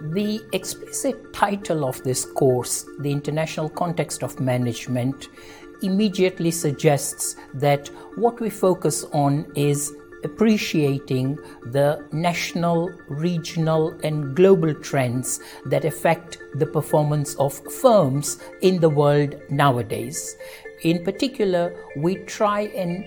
The explicit title of this course, The International Context of Management, immediately suggests that what we focus on is appreciating the national, regional, and global trends that affect the performance of firms in the world nowadays. In particular, we try and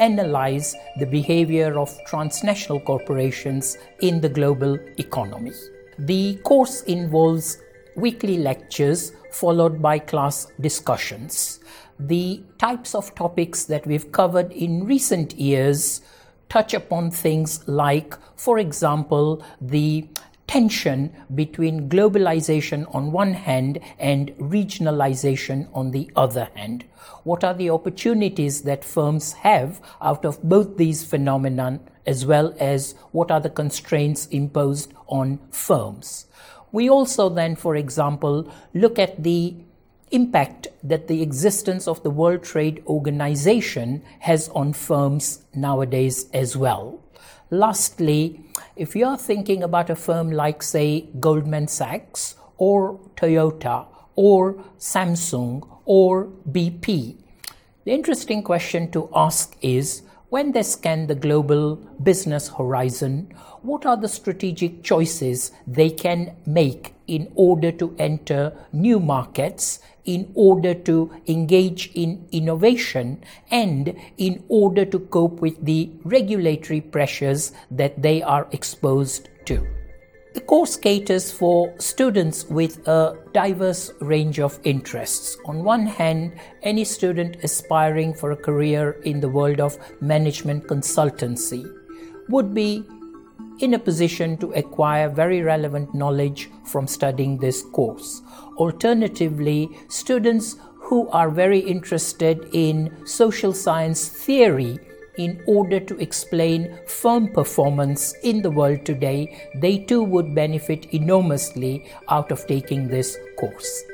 analyze the behavior of transnational corporations in the global economy. The course involves weekly lectures followed by class discussions. The types of topics that we've covered in recent years touch upon things like, for example, the tension between globalization on one hand and regionalization on the other hand. What are the opportunities that firms have out of both these phenomena, as well as what are the constraints imposed on firms? We also then, for example, look at the impact that the existence of the World Trade Organization has on firms nowadays as well. Lastly, if you're thinking about a firm like, say, Goldman Sachs or Toyota or Samsung or BP, the interesting question to ask is when they scan the global business horizon, what are the strategic choices they can make in order to enter new markets in order to engage in innovation and in order to cope with the regulatory pressures that they are exposed to. The course caters for students with a diverse range of interests. On one hand, any student aspiring for a career in the world of management consultancy would be in a position to acquire very relevant knowledge from studying this course. Alternatively, students who are very interested in social science theory in order to explain firm performance in the world today, they too would benefit enormously out of taking this course.